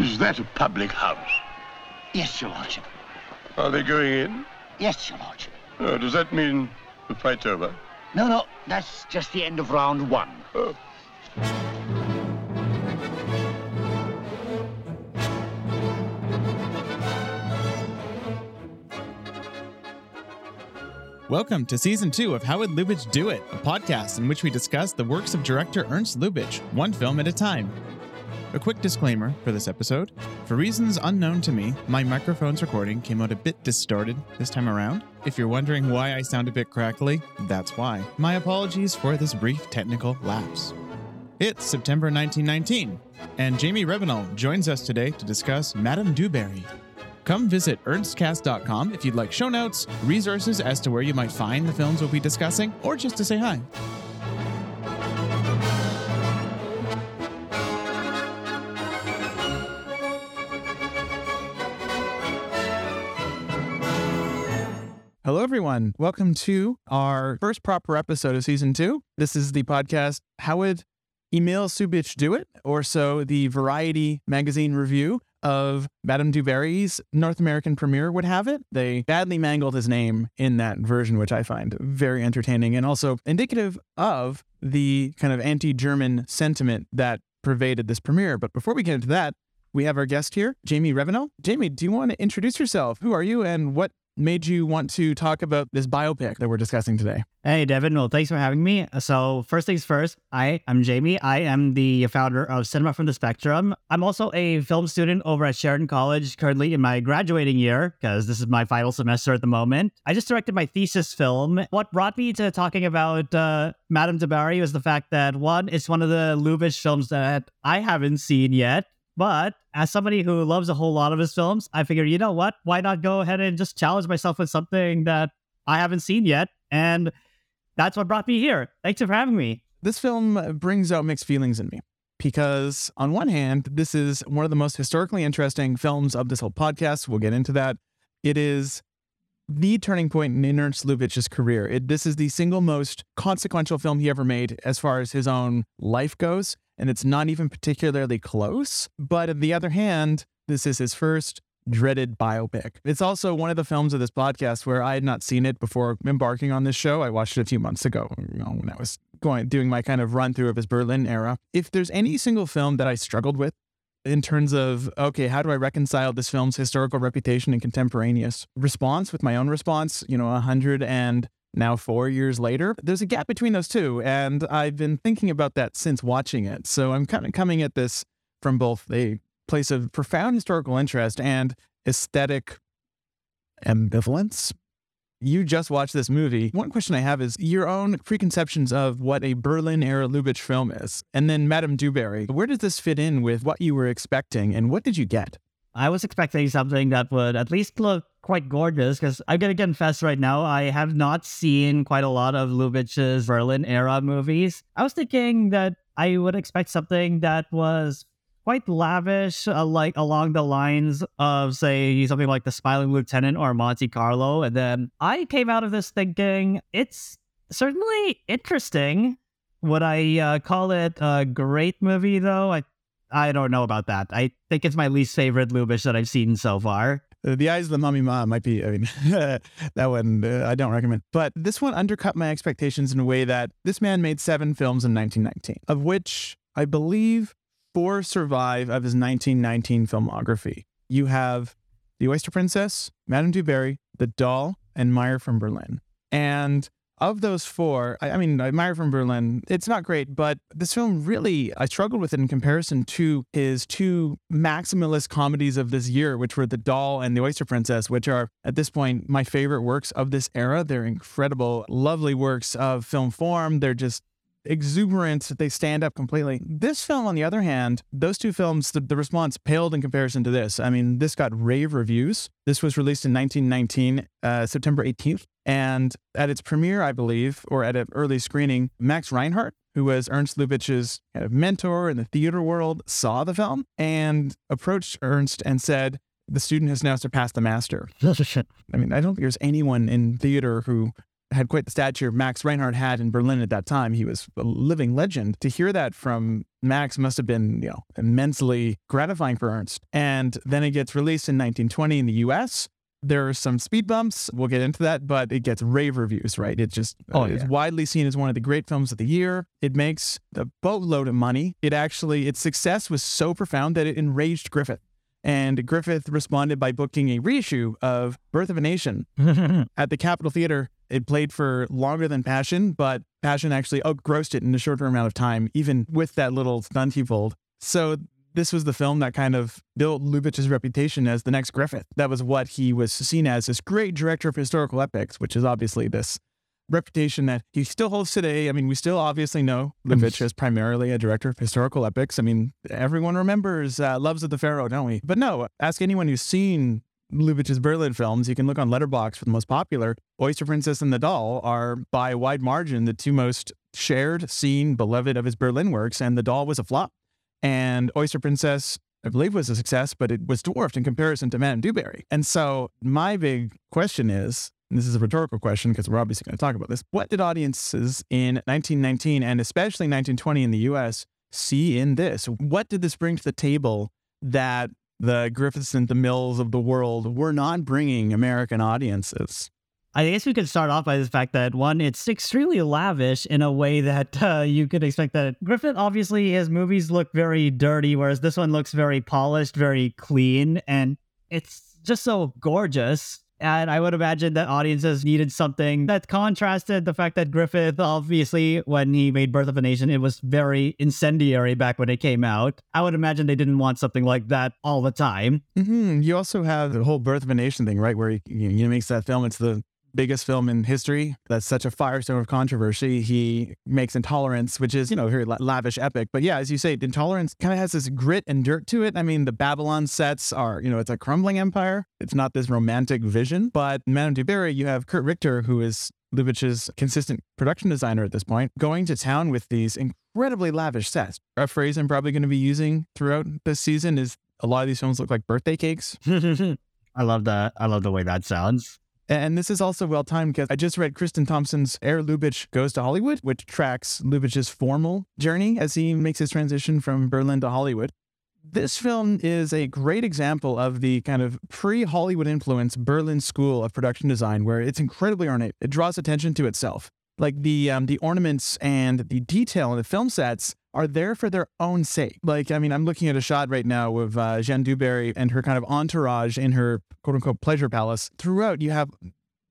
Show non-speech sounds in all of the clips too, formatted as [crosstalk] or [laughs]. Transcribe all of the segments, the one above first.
Is that a public house? Yes, Your Lordship. Are they going in? Yes, Your Lordship. Oh, does that mean the fight's over? No, no, that's just the end of round one. Oh. Welcome to season two of How Would Lubitsch Do It, a podcast in which we discuss the works of director Ernst Lubitsch, one film at a time. A quick disclaimer for this episode. For reasons unknown to me, my microphone's recording came out a bit distorted this time around. If you're wondering why I sound a bit crackly, that's why. My apologies for this brief technical lapse. It's September 1919, and Jaime Rebanal joins us today to discuss Madame Dubarry. Come visit ernstcast.com if you'd like show notes, resources as to where you might find the films we'll be discussing, or just to say hi. Hello, everyone. Welcome to our first proper episode of season two. This is the podcast How Would Emil Subich Do It? Or so the Variety magazine review of Madame Dubarry's North American premiere would have it. They badly mangled his name in that version, which I find very entertaining and also indicative of the kind of anti German sentiment that pervaded this premiere. But before we get into that, we have our guest here, Jaime Rebanal. Jamie, do you want to introduce yourself? Who are you and what made you want to talk about this biopic that we're discussing today? Hey, Devin. Well, thanks for having me. So, first things first, I am Jaime. I am the founder of Cinema from the Spectrum. I'm also a film student over at Sheridan College, currently in my graduating year, because this is my final semester at the moment. I just directed my thesis film. What brought me to talking about uh, Madame Dubarry was the fact that one, it's one of the Lubitsch films that I haven't seen yet. But as somebody who loves a whole lot of his films, I figured, you know what? Why not go ahead and just challenge myself with something that I haven't seen yet? And that's what brought me here. Thanks for having me. This film brings out mixed feelings in me because, on one hand, this is one of the most historically interesting films of this whole podcast. We'll get into that. It is the turning point in Ernst Lubitsch's career. It, this is the single most consequential film he ever made as far as his own life goes and it's not even particularly close. But on the other hand, this is his first dreaded biopic. It's also one of the films of this podcast where I had not seen it before embarking on this show. I watched it a few months ago, you know, when I was going doing my kind of run through of his Berlin era. If there's any single film that I struggled with in terms of okay, how do I reconcile this film's historical reputation and contemporaneous response with my own response? You know, a hundred and now four years later. There's a gap between those two, and I've been thinking about that since watching it. So I'm kind of coming at this from both a place of profound historical interest and aesthetic ambivalence. You just watched this movie. One question I have is your own preconceptions of what a Berlin era Lubitsch film is. And then Madame Dubarry, where does this fit in with what you were expecting and what did you get? I was expecting something that would at least look quite gorgeous because I'm gonna confess right now, I have not seen quite a lot of Lubitsch's Berlin era movies. I was thinking that I would expect something that was quite lavish, uh, like along the lines of, say, something like The Smiling Lieutenant or Monte Carlo. And then I came out of this thinking it's certainly interesting. Would I uh, call it a great movie, though? I I don't know about that. I think it's my least favorite Lubitsch that I've seen so far. Uh, the Eyes of the Mummy Ma might be, I mean, [laughs] that one uh, I don't recommend. But this one undercut my expectations in a way that this man made seven films in 1919, of which I believe four survive of his 1919 filmography. You have The Oyster Princess, Madame Dubarry, The Doll, and Meyer from Berlin. And of those four, I, I mean, Meyer from Berlin, it's not great, but this film really, I struggled with it in comparison to his two maximalist comedies of this year, which were The Doll and The Oyster Princess, which are at this point my favorite works of this era. They're incredible, lovely works of film form. They're just exuberant. They stand up completely. This film, on the other hand, those two films, the, the, response paled in comparison to this. I mean, this got rave reviews. This was released in 1919, uh, September 18th. And at its premiere, I believe, or at an early screening, Max Reinhardt, who was Ernst Lubitsch's kind of mentor in the theater world, saw the film and approached Ernst and said, the student has now surpassed the master. [laughs] I mean, I don't think there's anyone in theater who had quite the stature Max Reinhardt had in Berlin at that time. He was a living legend. To hear that from Max must have been, you know, immensely gratifying for Ernst. And then it gets released in 1920 in the US. There are some speed bumps. We'll get into that, but it gets rave reviews, right? It just Oh, uh, it's yeah. widely seen as one of the great films of the year. It makes a boatload of money. It actually, its success was so profound that it enraged Griffith. And Griffith responded by booking a reissue of Birth of a Nation [laughs] at the Capitol Theater. It played for longer than Passion, but Passion actually outgrossed it in a shorter amount of time, even with that little stunt he pulled. So this was the film that kind of built Lubitsch's reputation as the next Griffith. That was what he was seen as, this great director of historical epics, which is obviously this reputation that he still holds today. I mean, we still obviously know Lubitsch is primarily a director of historical epics. I mean, everyone remembers uh, Loves of the Pharaoh, don't we? But no, ask anyone who's seen Lubitsch's Berlin films. You can look on Letterboxd for the most popular. Oyster Princess and The Doll are by wide margin the two most shared, seen, beloved of his Berlin works, and The Doll was a flop. And Oyster Princess, I believe, was a success, but it was dwarfed in comparison to Madame Dubarry. And so my big question is, this is a rhetorical question because we're obviously going to talk about this. What did audiences in 1919 and especially 1920 in the US see in this? What did this bring to the table that the Griffiths and the Mills of the world were not bringing American audiences? I guess we could start off by the fact that one, it's extremely lavish in a way that [laughs] uh, you could expect that Griffith, obviously, his movies look very dirty, whereas this one looks very polished, very clean, and it's just so gorgeous. And I would imagine that audiences needed something that contrasted the fact that Griffith, obviously, when he made Birth of a Nation, it was very incendiary back when it came out. I would imagine they didn't want something like that all the time. hmm You also have the whole Birth of a Nation thing, right? Where he, he makes that film. It's the biggest film in history. That's such a firestorm of controversy. He makes Intolerance, which is, you know, very lavish epic. But yeah, as you say, Intolerance kind of has this grit and dirt to it. I mean, the Babylon sets are, you know, it's a crumbling empire. It's not this romantic vision. But Madame Dubarry, you have Kurt Richter, who is Lubitsch's consistent production designer at this point, going to town with these incredibly lavish sets. A phrase I'm probably going to be using throughout this season is a lot of these films look like birthday cakes. [laughs] I love that. I love the way that sounds. And this is also well timed because I just read Kristin Thompson's Herr Lubitsch Goes to Hollywood, which tracks Lubitsch's formal journey as he makes his transition from Berlin to Hollywood. This film is a great example of the kind of pre Hollywood influence Berlin school of production design, where it's incredibly ornate. It draws attention to itself. Like the um, the ornaments and the detail in the film sets are there for their own sake. Like, I mean, I'm looking at a shot right now of uh, Jeanne Dubarry and her kind of entourage in her quote unquote pleasure palace. Throughout, you have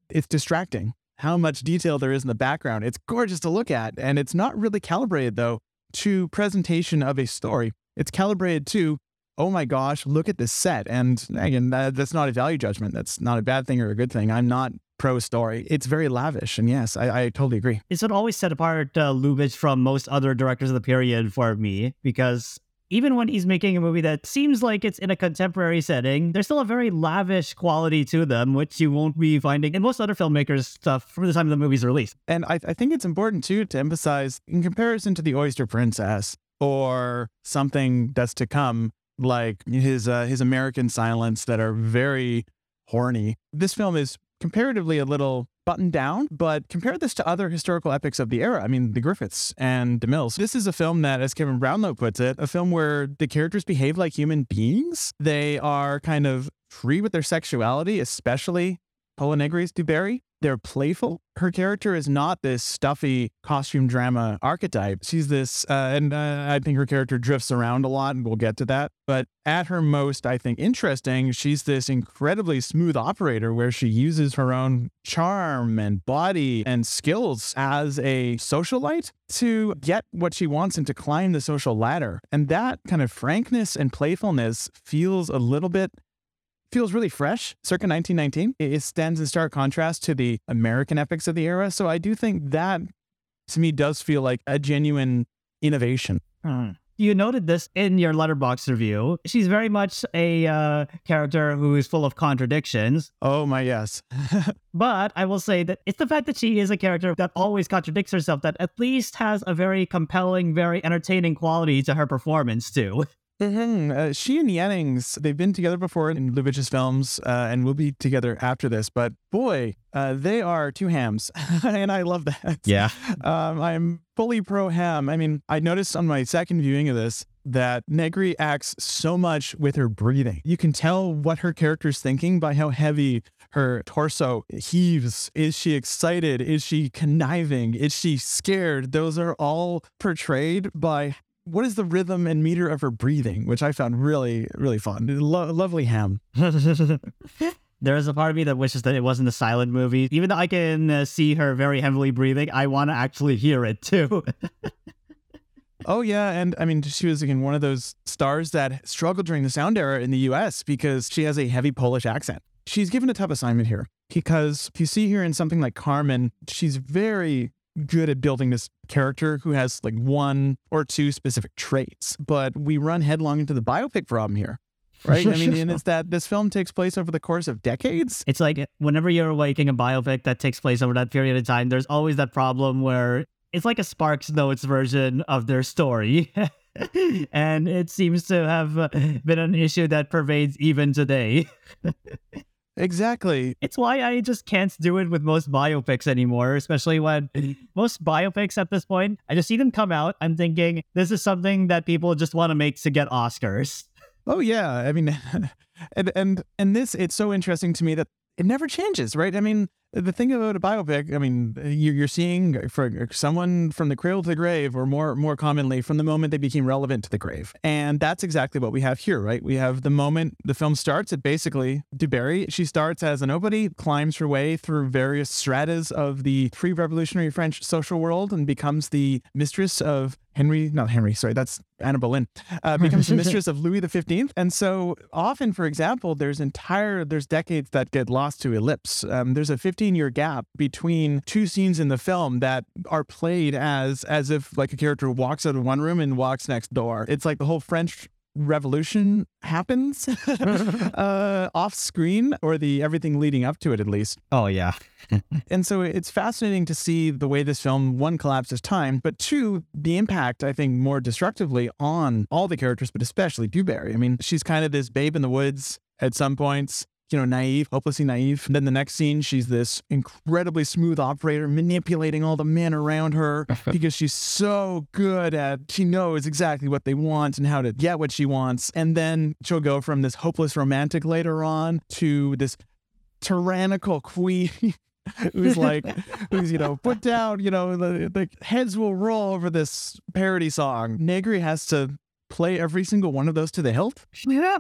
it's distracting how much detail there is in the background. It's gorgeous to look at, and it's not really calibrated though to presentation of a story. It's calibrated to, oh my gosh, look at this set. And again, that, that's not a value judgment. That's not a bad thing or a good thing. I'm not pro story. It's very lavish, and yes, I, I totally agree. It's what always set apart uh, Lubitsch from most other directors of the period for me because even when he's making a movie that seems like it's in a contemporary setting, there's still a very lavish quality to them, which you won't be finding in most other filmmakers' stuff from the time the movie's released. And I, I think it's important too to emphasize, in comparison to the Oyster Princess or something that's to come, like his uh, his American Silents, that are very horny. This film is comparatively a little buttoned down, but compare this to other historical epics of the era. I mean, the Griffiths and DeMilles. This is a film that, as Kevin Brownlow puts it, a film where the characters behave like human beings. They are kind of free with their sexuality, especially Pola Negri's Dubarry. They're playful. Her character is not this stuffy costume drama archetype. She's this, uh, and uh, I think her character drifts around a lot, and we'll get to that. But at her most, I think, interesting, she's this incredibly smooth operator where she uses her own charm and body and skills as a socialite to get what she wants and to climb the social ladder. And that kind of frankness and playfulness feels a little bit feels really fresh, circa 1919. It stands in stark contrast to the American epics of the era. So I do think that, to me, does feel like a genuine innovation. You noted this in your Letterboxd review. She's very much a uh, character who is full of contradictions. Oh my yes. [laughs] But I will say that it's the fact that she is a character that always contradicts herself that at least has a very compelling, very entertaining quality to her performance, too. [laughs] Mm-hmm. Uh, she and Jannings, they've been together before in Lubitsch's films uh, and will be together after this. But boy, uh, they are two hams. [laughs] and I love that. Yeah. Um, I'm fully pro ham. I mean, I noticed on my second viewing of this that Negri acts so much with her breathing. You can tell what her character's thinking by how heavy her torso heaves. Is she excited? Is she conniving? Is she scared? Those are all portrayed by what is the rhythm and meter of her breathing, which I found really, really fun. Lo- lovely ham. [laughs] there is a part of me that wishes that it wasn't a silent movie. Even though I can uh, see her very heavily breathing, I want to actually hear it too. [laughs] Oh yeah, and I mean she was again one of those stars that struggled during the sound era in the U.S. because she has a heavy Polish accent. She's given a tough assignment here because if you see here in something like Carmen, she's very good at building this character who has like one or two specific traits, but we run headlong into the biopic problem here. [laughs] Right? I mean, and it's that this film takes place over the course of decades. It's like whenever you're making a biopic that takes place over that period of time, there's always that problem where it's like a Sparks Notes version of their story. [laughs] and it seems to have uh, been an issue that pervades even today. [laughs] Exactly. It's why I just can't do it with most biopics anymore, especially when [laughs] most biopics at this point, I just see them come out. I'm thinking this is something that people just want to make to get Oscars. Oh yeah, I mean, [laughs] and and and this it's so interesting to me that it never changes, right? I mean, the thing about a biopic, I mean, you're seeing for someone from the cradle to the grave, or more more commonly from the moment they became relevant to the grave, and that's exactly what we have here, right? We have the moment the film starts. It basically Du Barry. She starts as a nobody, climbs her way through various stratas of the pre-revolutionary French social world, and becomes the mistress of Henry, not Henry, sorry, that's Anna Boleyn, uh, becomes the [laughs] mistress of Louis the Fifteenth. And so often, for example, there's entire there's decades that get lost to ellipse. Um, there's a 15 year gap between two scenes in the film that are played as as if like a character walks out of one room and walks next door. It's like the whole French revolution happens [laughs] uh, off screen or the everything leading up to it at least. Oh yeah. [laughs] And so it's fascinating to see the way this film one collapses time but two the impact i think more destructively on all the characters but especially Du Barry i mean she's kind of this babe in the woods at some points you know, naive, hopelessly naive. And then the next scene, she's this incredibly smooth operator manipulating all the men around her [laughs] because she's so good at, she knows exactly what they want and how to get what she wants. And then she'll go from this hopeless romantic later on to this tyrannical [laughs] queen. who's like, who's, you know, put [laughs] down, you know, the, the heads will roll over this parody song. Negri has to play every single one of those to the hilt. Yeah.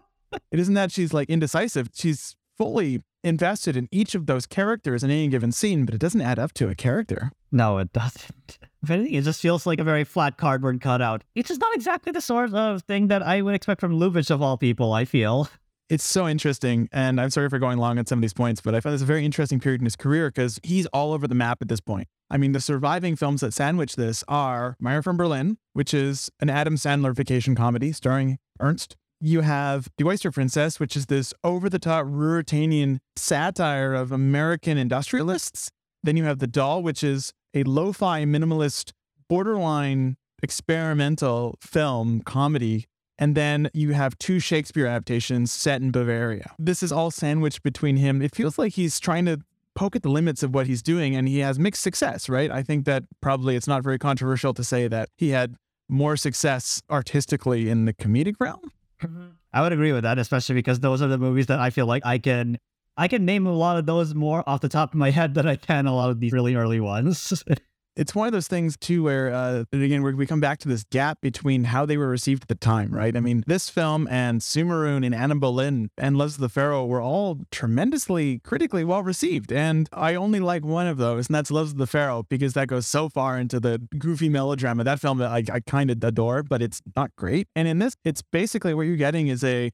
It isn't that she's like indecisive. She's fully invested in each of those characters in any given scene, but it doesn't add up to a character. No, it doesn't. [laughs] If anything, it just feels like a very flat cardboard cutout. It's just not exactly the sort of thing that I would expect from Lubitsch of all people, I feel. It's so interesting. And I'm sorry for going long on some of these points, but I find this a very interesting period in his career because he's all over the map at this point. I mean, the surviving films that sandwich this are Meyer from Berlin, which is an Adam Sandler vacation comedy starring Ernst you have The Oyster Princess, which is this over the top Ruritanian satire of American industrialists. Then you have The Doll, which is a lo fi minimalist, borderline experimental film comedy. And then you have two Shakespeare adaptations set in Bavaria. This is all sandwiched between him. It feels like he's trying to poke at the limits of what he's doing and he has mixed success, right? I think that probably it's not very controversial to say that he had more success artistically in the comedic realm Mm-hmm. I would agree with that, especially because those are the movies that I feel like I can I can name a lot of those more off the top of my head than I can a lot of these really early ones. [laughs] it's one of those things too where uh, again we come back to this gap between how they were received at the time right? I mean this film and Sumurun and anna boleyn and of the pharaoh were all tremendously critically well received. And i only like one of those and that's loves of the pharaoh because that goes so far into the goofy melodrama. That film i, I kind of adore but it's not great. And in this it's basically what you're getting is a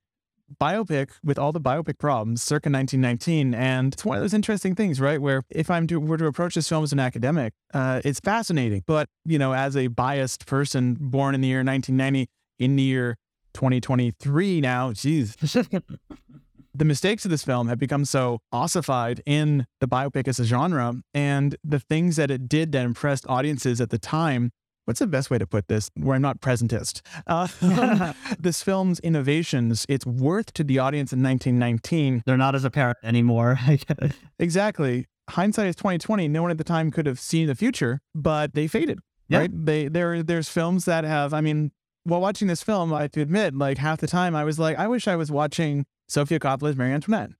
biopic with all the biopic problems circa 1919 and it's one of those interesting things right where if i'm to were to approach this film as an academic uh, it's fascinating. But you know as a biased person born in the year 1990 in the year 2023 now geez [laughs] the mistakes of this film have become so ossified in the biopic as a genre and the things that it did that impressed audiences at the time what's the best way to put this where I'm not presentist? Uh, [laughs] [laughs] this film's innovations, its worth to the audience in 1919. They're not as apparent anymore. [laughs] Exactly. Hindsight is 2020. No one at the time could have seen the future, but they faded. Yeah. Right? They there there's films that have I mean, while watching this film, I have to admit, like half the time I was like, I wish I was watching Sofia Coppola's Marie Antoinette.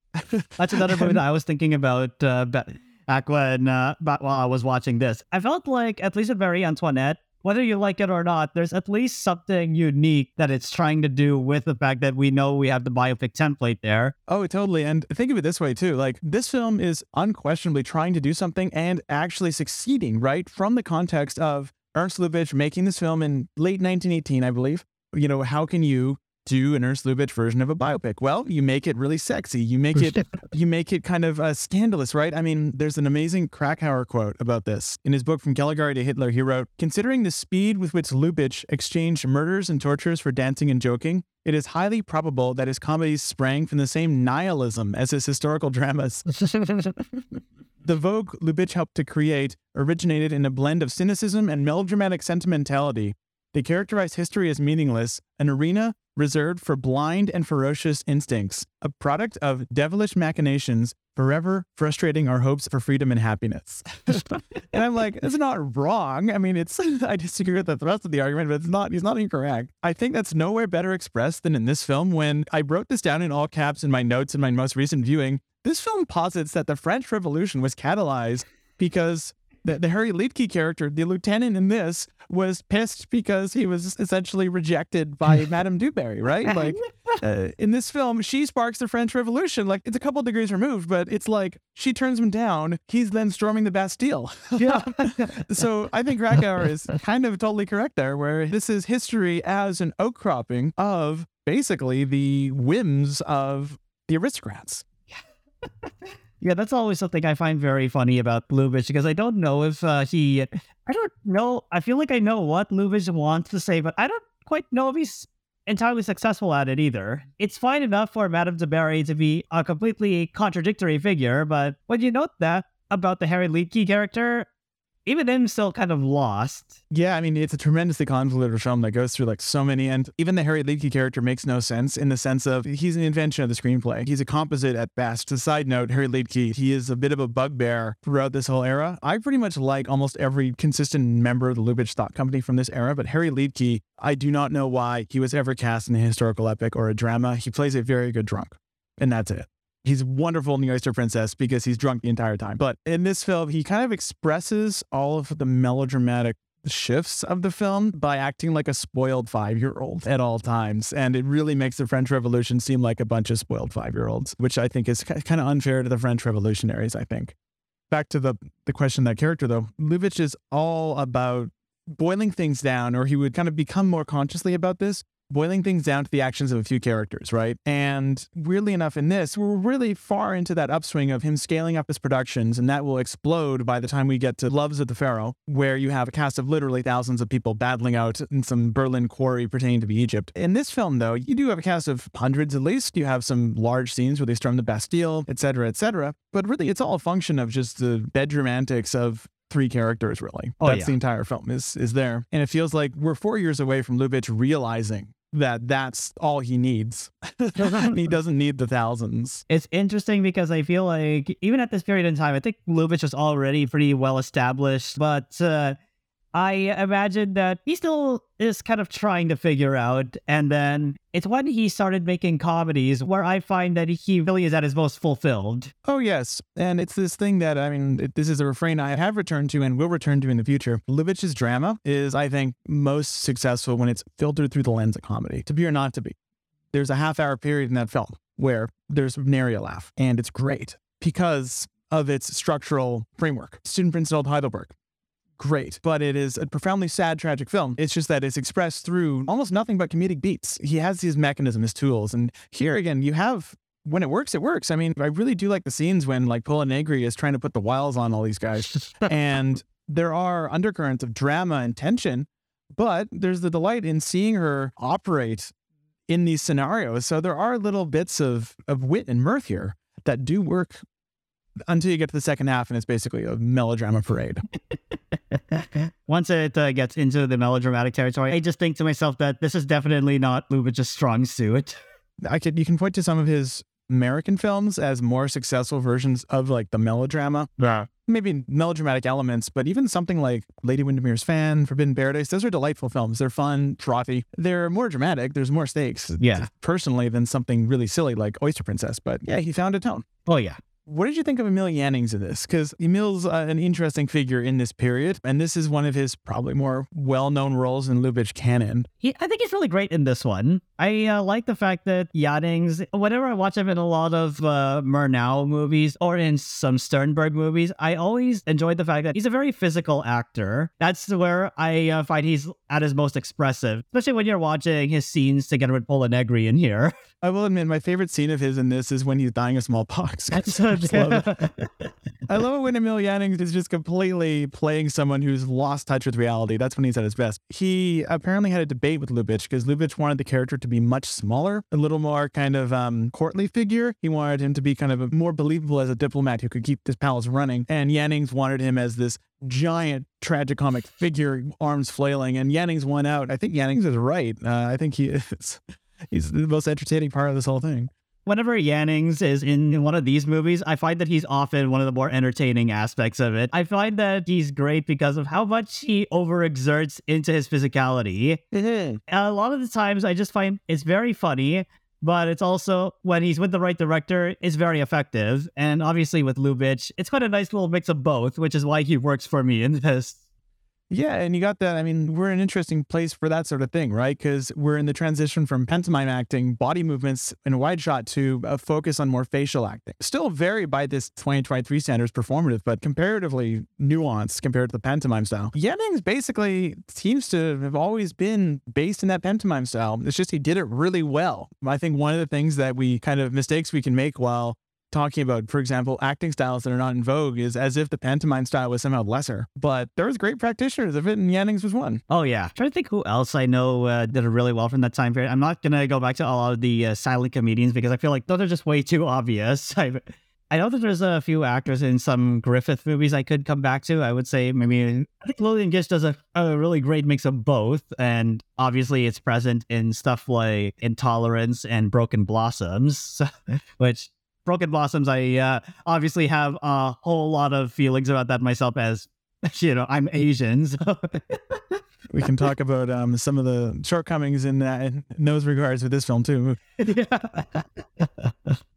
That's another movie that I was thinking about uh, ba- back when uh, back while I was watching this. I felt like at least with Marie Antoinette, whether you like it or not, there's at least something unique that it's trying to do with the fact that we know we have the biopic template there. Oh, totally. And think of it this way, too. Like, this film is unquestionably trying to do something and actually succeeding, right? From the context of Ernst Lubitsch making this film in late 1918, I believe. You know, how can you do an Ernst Lubitsch version of a biopic? Well, you make it really sexy. You make it [laughs] you make it kind of uh, scandalous, right? I mean, there's an amazing Kracauer quote about this. In his book From Caligari to Hitler, he wrote, Considering the speed with which Lubitsch exchanged murders and tortures for dancing and joking, it is highly probable that his comedies sprang from the same nihilism as his historical dramas. [laughs] The Vogue Lubitsch helped to create originated in a blend of cynicism and melodramatic sentimentality. They characterize history as meaningless, an arena reserved for blind and ferocious instincts, a product of devilish machinations, forever frustrating our hopes for freedom and happiness. [laughs] and I'm like, it's not wrong. I mean, it's [laughs] I disagree with the thrust of the argument, but it's not he's not incorrect. I think that's nowhere better expressed than in this film when I wrote this down in all caps in my notes in my most recent viewing. This film posits that the French Revolution was catalyzed because the, the Harry Liedtke character, the lieutenant in this, was pissed because he was essentially rejected by [laughs] Madame Dubarry, right? Like uh, in this film, she sparks the French Revolution. Like it's a couple degrees removed, but it's like she turns him down. He's then storming the Bastille. [laughs] Yeah. so I think Kracauer is kind of totally correct there, where this is history as an outcropping of basically the whims of the aristocrats. Yeah, [laughs] that's always something I find very funny about Lubitsch because I don't know if uh, he. I don't know. I feel like I know what Lubitsch wants to say, but I don't quite know if he's entirely successful at it either. It's fine enough for Madame de Barry to be a completely contradictory figure, but when you note that about the Harry Liedtke character, even him still kind of lost. Yeah, I mean, it's a tremendously convoluted film that goes through like so many, and even the Harry Liedtke character makes no sense in the sense of he's an invention of the screenplay. He's a composite at best. A side note, Harry Liedtke, he is a bit of a bugbear throughout this whole era. I pretty much like almost every consistent member of the Lubitsch Thought Company from this era, but Harry Liedtke, I do not know why he was ever cast in a historical epic or a drama. He plays a very good drunk, and that's it. He's wonderful in The Oyster Princess because he's drunk the entire time. But in this film, he kind of expresses all of the melodramatic shifts of the film by acting like a spoiled five year old at all times. And it really makes the French Revolution seem like a bunch of spoiled five year olds, which I think is kind of unfair to the French revolutionaries, I think. Back to the, the question of that character, though, Lubitsch is all about boiling things down, or he would kind of become more consciously about this boiling things down to the actions of a few characters, right? And weirdly enough, in this, we're really far into that upswing of him scaling up his productions, and that will explode by the time we get to Loves of the Pharaoh, where you have a cast of literally thousands of people battling out in some Berlin quarry pertaining to be Egypt. In this film, though, you do have a cast of hundreds at least. You have some large scenes where they storm the Bastille, etc., etc. But really, it's all a function of just the bedroom antics of three characters really Oh, that's yeah. the entire film is is there and it feels like we're four years away from lubitsch realizing that that's all he needs. [laughs] He [laughs] doesn't need the thousands. It's interesting because I feel like even at this period in time, I think Lubitsch was already pretty well established, but uh, I imagine that he still is kind of trying to figure out. And then it's when he started making comedies where I find that he really is at his most fulfilled. oh yes and it's this thing that i mean it, this is a refrain i have returned to and will return to in the future lubitsch's drama is i think most successful when it's filtered through the lens of comedy to be or not to be there's a half hour period in that film where there's nary a laugh and it's great because of its structural framework student prince in old heidelberg great, but it is a profoundly sad, tragic film. It's just that it's expressed through almost nothing but comedic beats. He has these mechanisms, his tools, and here again, you have. When it works, it works. I mean, I really do like the scenes when like Pola Negri is trying to put the wiles on all these guys, [laughs] and there are undercurrents of drama and tension, but there's the delight in seeing her operate in these scenarios. So there are little bits of of wit and mirth here that do work until you get to the second half and it's basically a melodrama parade. [laughs] Once it uh, gets into the melodramatic territory, I just think to myself that this is definitely not Lubitsch's strong suit. I could you can point to some of his American films as more successful versions of like the melodrama. Yeah. Maybe melodramatic elements, but even something like Lady Windermere's Fan, Forbidden Paradise, those are delightful films. They're fun, frothy. They're more dramatic. There's more stakes. Yeah. Personally, than something really silly like Oyster Princess. But yeah, he found a tone. Oh, yeah. What did you think of Emil Jannings in this? Because Emil's uh, an interesting figure in this period, and this is one of his probably more well-known roles in Lubitsch canon. He, I think he's really great in this one. I uh, like the fact that Yannings, whenever I watch him in a lot of uh, Murnau movies or in some Sternberg movies, I always enjoyed the fact that he's a very physical actor. That's where I uh, find he's at his most expressive, especially when you're watching his scenes together with Pola Negri in here. [laughs] I will admit, my favorite scene of his in this is when he's dying of smallpox. That's [laughs] so just love it. [laughs] I love it when Emil Jannings is just completely playing someone who's lost touch with reality. That's when he's at his best. He apparently had a debate with Lubitsch because Lubitsch wanted the character to be much smaller, a little more kind of um, courtly figure. He wanted him to be kind of more believable as a diplomat who could keep this palace running. And Jannings wanted him as this giant tragicomic figure, arms flailing. And Jannings won out. I think Jannings is right. Uh, I think he [laughs] is. He's the most entertaining part of this whole thing. Whenever Jannings is in one of these movies, I find that he's often one of the more entertaining aspects of it. I find that he's great because of how much he overexerts into his physicality. Mm-hmm. A lot of the times, I just find it's very funny, but it's also when he's with the right director, it's very effective. And obviously, with Lubitsch, it's quite a nice little mix of both, which is why he works for me in this. Yeah, and you got that. I mean, we're an interesting place for that sort of thing, right? Because we're in the transition from pantomime acting, body movements in a wide shot to a focus on more facial acting. Still very by this 2023 standards performative, but comparatively nuanced compared to the pantomime style. Jannings basically seems to have always been based in that pantomime style. It's just he did it really well. I think one of the things that we kind of mistakes we can make while talking about, for example, acting styles that are not in vogue is as if the pantomime style was somehow lesser. But there was great practitioners of it, and Jannings was one. Oh yeah, trying to think who else I know uh, did it really well from that time period. I'm not gonna go back to all of the uh, silent comedians because I feel like those are just way too obvious. [laughs] I, I know that there's a few actors in some Griffith movies I could come back to. I would say maybe I think Lillian Gish does a, a really great mix of both, and obviously it's present in stuff like Intolerance and Broken Blossoms, [laughs] which Broken Blossoms, I uh, obviously have a whole lot of feelings about that myself as, [laughs] you know, I'm Asian. So. [laughs] we can talk about um, some of the shortcomings in, that, in those regards with this film, too. [laughs]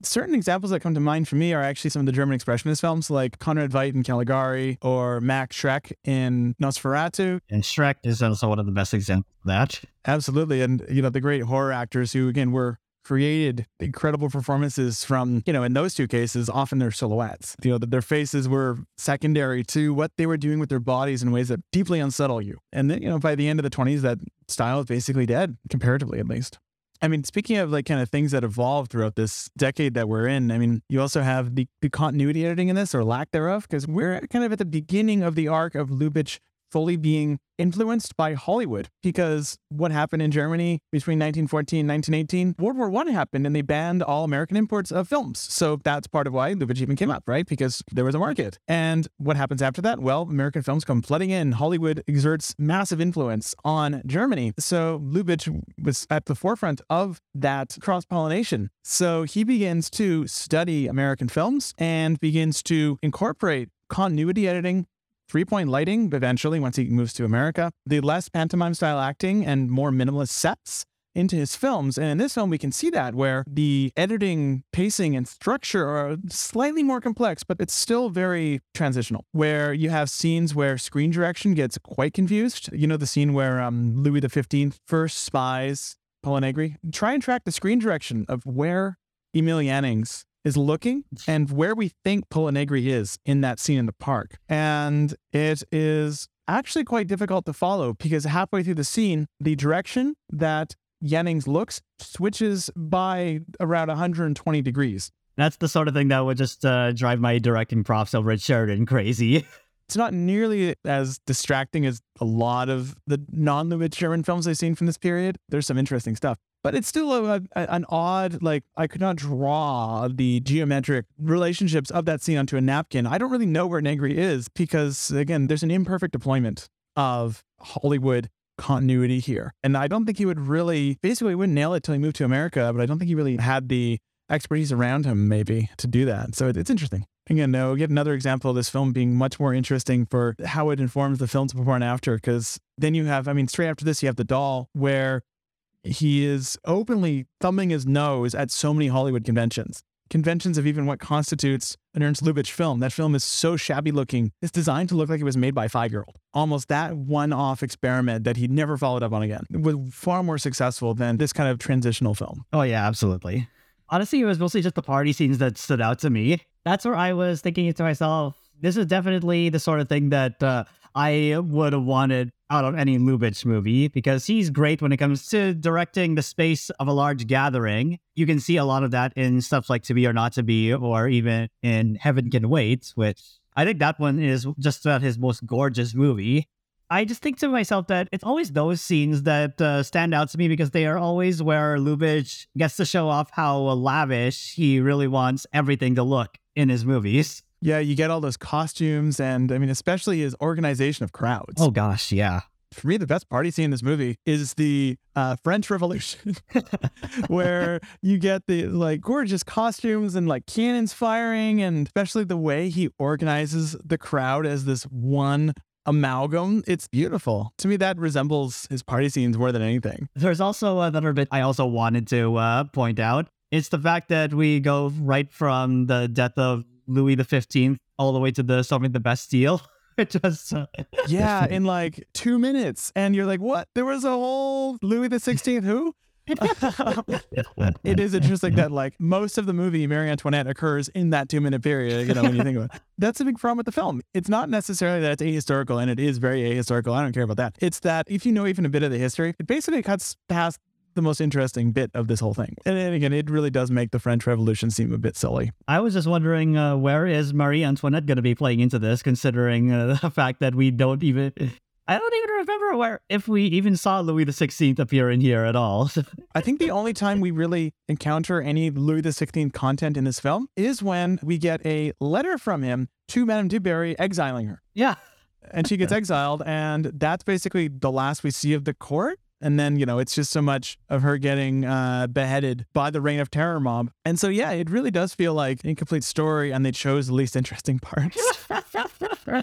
Certain examples that come to mind for me are actually some of the German expressionist films like Conrad Veidt in Caligari or Max Schreck in Nosferatu. And Schreck is also one of the best examples of that. Absolutely. And, you know, the great horror actors who, again, were created incredible performances from, you know, in those two cases, often their silhouettes. You know, that their faces were secondary to what they were doing with their bodies in ways that deeply unsettle you. And then, you know, by the end of the 20s, that style is basically dead, comparatively at least. I mean, speaking of like kind of things that evolved throughout this decade that we're in, I mean, you also have the, the continuity editing in this or lack thereof, because we're kind of at the beginning of the arc of Lubitsch fully being influenced by Hollywood because what happened in Germany between 1914 and 1918, World War One happened and they banned all American imports of films. So that's part of why Lubitsch even came up, right? Because there was a market. And what happens after that? Well, American films come flooding in. Hollywood exerts massive influence on Germany. So Lubitsch was at the forefront of that cross pollination. So he begins to study American films and begins to incorporate continuity editing three point lighting eventually once he moves to America, the less pantomime style acting and more minimalist sets into his films. And in this film, we can see that where the editing, pacing, and structure are slightly more complex, but it's still very transitional. Where you have scenes where screen direction gets quite confused. You know, the scene where um, Louis XV first spies Pola Negri. Try and track the screen direction of where Emil Jannings is looking and where we think Pola Negri is in that scene in the park. And it is actually quite difficult to follow because halfway through the scene, the direction that Jannings looks switches by around 120 degrees. That's the sort of thing that would just uh, drive my directing profs over at Sheridan crazy. [laughs] It's not nearly as distracting as a lot of the non Lubitsch German films I've seen from this period. There's some interesting stuff. But it's still a, a, an odd like I could not draw the geometric relationships of that scene onto a napkin. I don't really know where Negri is because again, there's an imperfect deployment of Hollywood continuity here. And I don't think he would really basically wouldn't nail it till he moved to America, but I don't think he really had the expertise around him maybe to do that. So it, it's interesting. Again, no, get another example of this film being much more interesting for how it informs the films before and after. Because then you have, I mean, straight after this, you have the doll where he is openly thumbing his nose at so many Hollywood conventions. Conventions of even what constitutes an Ernst Lubitsch film. That film is so shabby looking. It's designed to look like it was made by a five year old. Almost that one off experiment that he never followed up on again was far more successful than this kind of transitional film. Oh, yeah, absolutely. Honestly, it was mostly just the party scenes that stood out to me. That's where I was thinking to myself, this is definitely the sort of thing that uh, I would have wanted out of any Lubitsch movie because he's great when it comes to directing the space of a large gathering. You can see a lot of that in stuff like To Be or Not to Be, or even in Heaven Can Wait, which I think that one is just about his most gorgeous movie. I just think to myself that it's always those scenes that uh, stand out to me because they are always where Lubitsch gets to show off how lavish he really wants everything to look in his movies. Yeah, you get all those costumes, and I mean, especially his organization of crowds. Oh gosh, yeah. For me, the best party scene in this movie is the uh, French [laughs] Revolution, [laughs] where you get the like gorgeous costumes and like cannons firing, and especially the way he organizes the crowd as this one amalgam. It's beautiful. To me, that resembles his party scenes more than anything. There's also another bit I also wanted to uh, point out. It's the fact that we go right from the death of Louis the Fifteenth all the way to the storming the Bastille. [laughs] It just uh, yeah, [laughs] in like two minutes, and you're like, what? There was a whole Louis the Sixteenth who? [laughs] it is interesting that like most of the movie Marie Antoinette occurs in that two minute period. You know, when you think about it, that's a big problem with the film. It's not necessarily that it's ahistorical, and it is very ahistorical. I don't care about that. It's that if you know even a bit of the history, it basically cuts past the most interesting bit of this whole thing. And, and again, it really does make the French Revolution seem a bit silly. I was just wondering uh, where is Marie Antoinette going to be playing into this, considering uh, [laughs] the fact that we don't even. I don't even remember where if we even saw Louis the Sixteenth appear in here at all. [laughs] I think the only time we really encounter any Louis the Sixteenth content in this film is when we get a letter from him to Madame du Barry exiling her. Yeah. And she gets [laughs] exiled, and that's basically the last we see of the court. And then, you know, it's just so much of her getting uh, beheaded by the Reign of Terror mob. And so, yeah, it really does feel like an incomplete story, and they chose the least interesting [laughs] parts.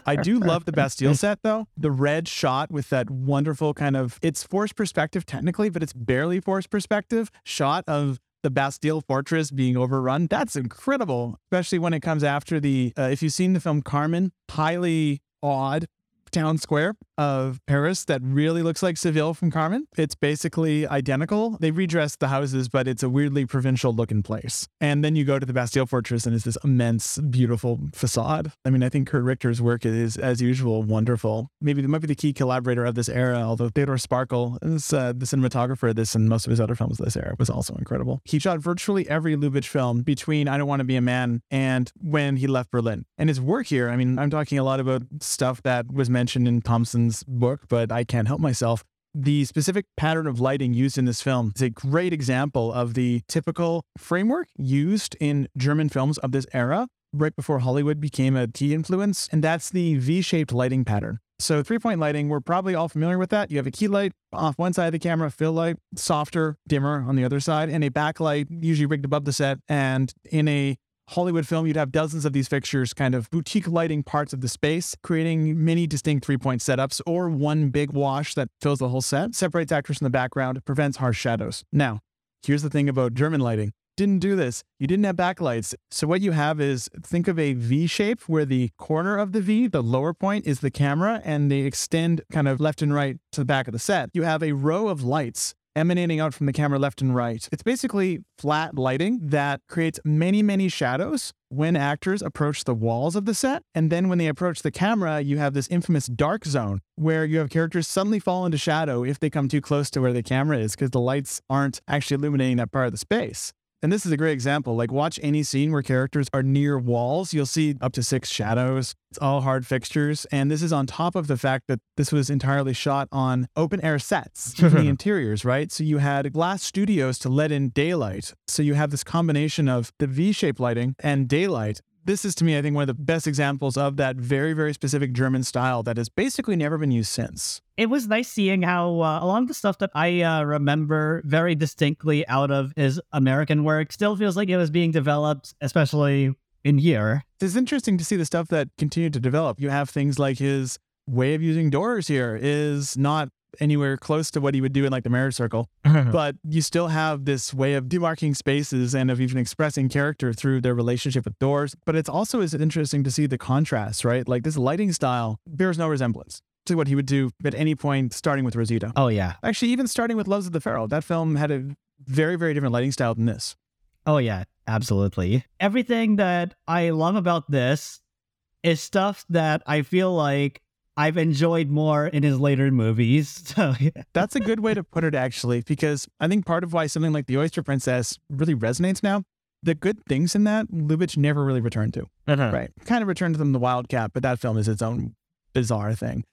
I do love the Bastille [laughs] set, though. The red shot with that wonderful kind of, it's forced perspective technically, but it's barely forced perspective shot of the Bastille fortress being overrun. That's incredible, especially when it comes after the, uh, if you've seen the film Carmen, highly odd town square of Paris that really looks like Seville from Carmen. It's basically identical. They redressed the houses, but it's a weirdly provincial looking place. And then you go to the Bastille Fortress and it's this immense, beautiful facade. I mean, I think Kurt Richter's work is, as usual, wonderful. Maybe they might be the key collaborator of this era, although Theodore Sparkuhl is uh, the cinematographer of this and most of his other films this era was also incredible. He shot virtually every Lubitsch film between I Don't Want to Be a Man and when he left Berlin. And his work here, I mean, I'm talking a lot about stuff that was mentioned in Thompson's book, but I can't help myself. The specific pattern of lighting used in this film is a great example of the typical framework used in German films of this era, right before Hollywood became a key influence, and that's the V shaped lighting pattern. So, three point lighting, we're probably all familiar with that. You have a key light off one side of the camera, fill light, softer, dimmer on the other side, and a backlight usually rigged above the set. And in a Hollywood film, you'd have dozens of these fixtures, kind of boutique lighting parts of the space, creating many distinct three point setups or one big wash that fills the whole set, separates actors from the background, prevents harsh shadows. Now, here's the thing about German lighting. Didn't do this. You didn't have backlights. So what you have is think of a V shape where the corner of the V, the lower point, is the camera, and they extend kind of left and right to the back of the set. You have a row of lights emanating out from the camera left and right. It's basically flat lighting that creates many, many shadows when actors approach the walls of the set. And then when they approach the camera, you have this infamous dark zone where you have characters suddenly fall into shadow if they come too close to where the camera is because the lights aren't actually illuminating that part of the space. And this is a great example. Like, watch any scene where characters are near walls. You'll see up to six shadows. It's all hard fixtures. And this is on top of the fact that this was entirely shot on open air sets [laughs] in the interiors, right? So you had glass studios to let in daylight. So you have this combination of the V shaped lighting and daylight this is to me, I think, one of the best examples of that very, very specific German style that has basically never been used since. It was nice seeing how uh, a lot of the stuff that I uh, remember very distinctly out of his American work still feels like it was being developed, especially in here. It's interesting to see the stuff that continued to develop. You have things like his way of using doors here is not anywhere close to what he would do in like the marriage circle. [laughs] but you still have this way of demarking spaces and of even expressing character through their relationship with doors. But it's also is interesting to see the contrast, right? Like this lighting style bears no resemblance to what he would do at any point, starting with Rosita. Oh yeah. Actually, even starting with Loves of the Pharaoh, that film had a very, very different lighting style than this. Oh yeah, absolutely. Everything that I love about this is stuff that I feel like I've enjoyed more in his later movies. [laughs] So, yeah. That's a good way to put it, actually, because I think part of why something like The Oyster Princess really resonates now, the good things in that, Lubitsch never really returned to. Uh-huh. Right. Kind of returned to them The Wildcat, but that film is its own bizarre thing.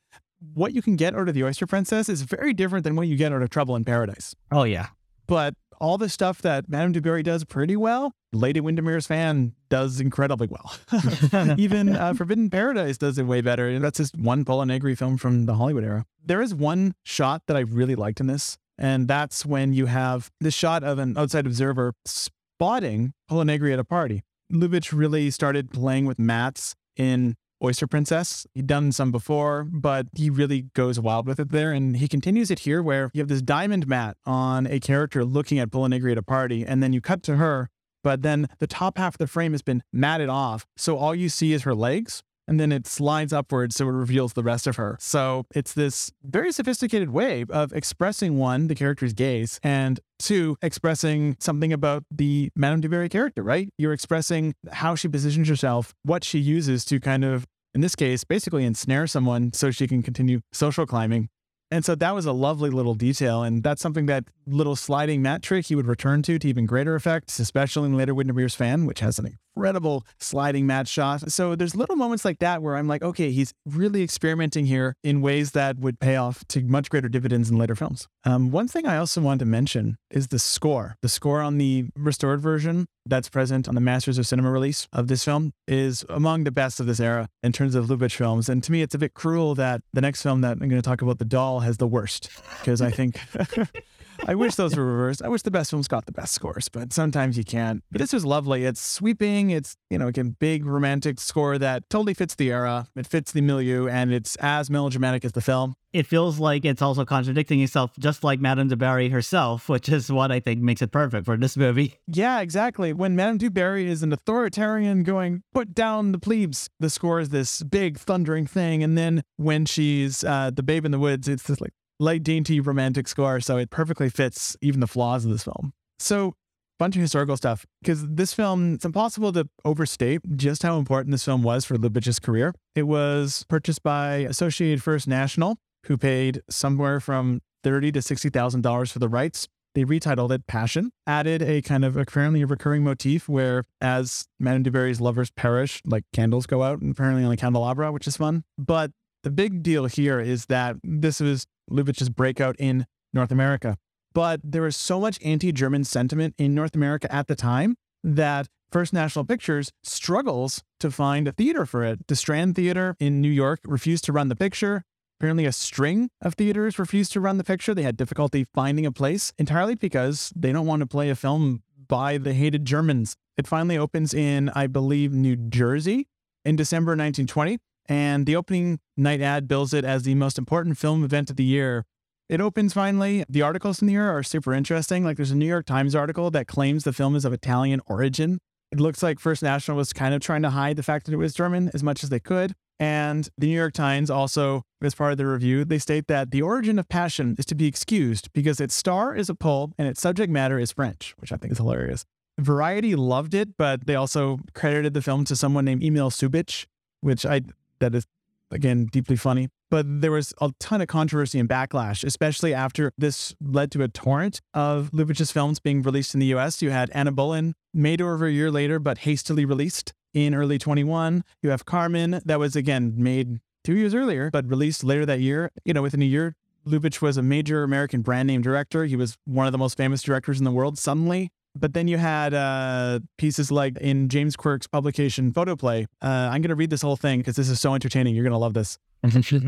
What you can get out of The Oyster Princess is very different than what you get out of Trouble in Paradise. Oh yeah. But all the stuff that Madame du Barry does pretty well, Lady Windermere's fan does incredibly well. [laughs] Even uh, [laughs] Forbidden Paradise does it way better. That's just one Pola Negri film from the Hollywood era. There is one shot that I really liked in this, and that's when you have the shot of an outside observer spotting Pola Negri at a party. Lubitsch really started playing with mats in Oyster Princess. He'd done some before, but he really goes wild with it there. And he continues it here where you have this diamond mat on a character looking at Pola at a party, and then you cut to her, but then the top half of the frame has been matted off. So all you see is her legs. And then it slides upwards so it reveals the rest of her. So it's this very sophisticated way of expressing one, the character's gaze, and two, expressing something about the Madame du Barry character, right? You're expressing how she positions herself, what she uses to kind of in this case, basically ensnare someone so she can continue social climbing. And so that was a lovely little detail. And that's something that little sliding mat trick he would return to to even greater effects, especially in Lady Windermere's fan, which has an incredible sliding mat shot. So there's little moments like that where I'm like, okay, he's really experimenting here in ways that would pay off to much greater dividends in later films. Um, one thing I also wanted to mention is the score. The score on the restored version that's present on the Masters of Cinema release of this film is among the best of this era in terms of Lubitsch films. And to me, it's a bit cruel that the next film that I'm going to talk about, The Doll, has the worst because I think. [laughs] I wish those were reversed. I wish the best films got the best scores, but sometimes you can't. But this was lovely. It's sweeping. It's, you know, again, big romantic score that totally fits the era. It fits the milieu and it's as melodramatic as the film. It feels like it's also contradicting itself, just like Madame du Barry herself, which is what I think makes it perfect for this movie. Yeah, exactly. When Madame du Barry is an authoritarian going, put down the plebes, the score is this big thundering thing. And then when she's uh, the babe in the woods, it's this like light, dainty, romantic score. So it perfectly fits even the flaws of this film. So, bunch of historical stuff because this film, it's impossible to overstate just how important this film was for Lubitsch's career. It was purchased by Associated First National, who paid somewhere from thirty to sixty thousand dollars for the rights. They retitled it Passion, added a kind of apparently a recurring motif where as Madame du Barry's lovers perish, like candles go out, and apparently on the candelabra, which is fun. But the big deal here is that this was Lubitsch's breakout in North America. But there was so much anti German sentiment in North America at the time that First National Pictures struggles to find a theater for it. The Strand Theater in New York refused to run the picture. Apparently, a string of theaters refused to run the picture. They had difficulty finding a place entirely because they don't want to play a film by the hated Germans. It finally opens in, I believe, New Jersey in December 1920. And the opening night ad bills it as the most important film event of the year. It opens finally. The articles in the year are super interesting. Like there's a New York Times article that claims the film is of Italian origin. It looks like First National was kind of trying to hide the fact that it was German as much as they could. And the New York Times also, as part of the review, they state that the origin of Passion is to be excused because its star is a Pole and its subject matter is French, which I think is hilarious. Variety loved it, but they also credited the film to someone named Emil Subich, which I that is again, deeply funny. But there was a ton of controversy and backlash, especially after this led to a torrent of Lubitsch's films being released in the US. You had Anna Boleyn, made over a year later, but hastily released in early 21. You have Carmen, that was again made two years earlier, but released later that year. You know, within a year, Lubitsch was a major American brand name director. He was one of the most famous directors in the world suddenly. But then you had uh, pieces like in James Quirk's publication Photoplay. Uh, I'm going to read this whole thing because this is so entertaining. You're going to love this.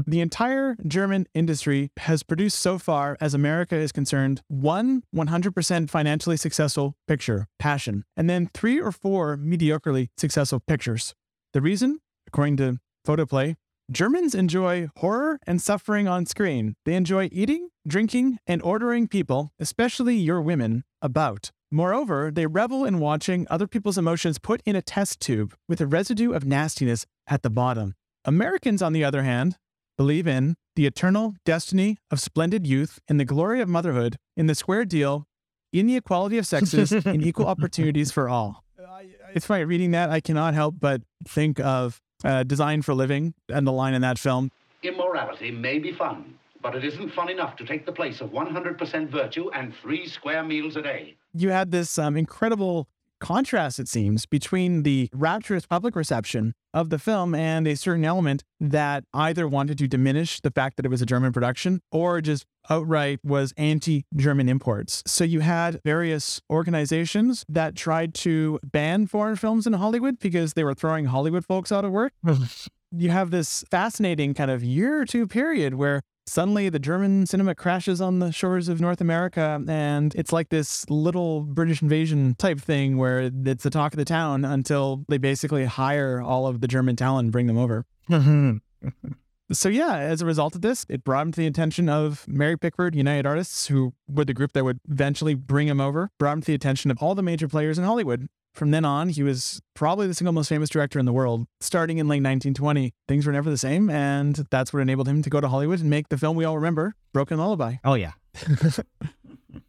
the entire German industry has produced so far, as America is concerned, one 100% financially successful picture, Passion, and then three or four mediocrely successful pictures. The reason, according to Photoplay, Germans enjoy horror and suffering on screen. They enjoy eating, drinking, and ordering people, especially your women, about. Moreover, they revel in watching other people's emotions put in a test tube with a residue of nastiness at the bottom. Americans, on the other hand, believe in the eternal destiny of splendid youth, in the glory of motherhood, in the square deal, in the equality of sexes, in [laughs] equal opportunities for all. It's funny, reading that, I cannot help but think of uh, Design for Living and the line in that film. Immorality may be fun, but it isn't fun enough to take the place of 100% virtue and three square meals a day. You had this um, incredible contrast, it seems, between the rapturous public reception of the film and a certain element that either wanted to diminish the fact that it was a German production or just outright was anti German imports. So you had various organizations that tried to ban foreign films in Hollywood because they were throwing Hollywood folks out of work. [laughs] you have this fascinating kind of year or two period where suddenly the German cinema crashes on the shores of North America. And it's like this little British invasion type thing where it's the talk of the town until they basically hire all of the German talent and bring them over. Mm-hmm. [laughs] So yeah, as a result of this, it brought him to the attention of Mary Pickford, United Artists, who were the group that would eventually bring him over, brought him to the attention of all the major players in Hollywood. From then on, he was probably the single most famous director in the world. Starting in late 1920, things were never the same, and that's what enabled him to go to Hollywood and make the film we all remember, Broken Lullaby. Oh yeah. [laughs]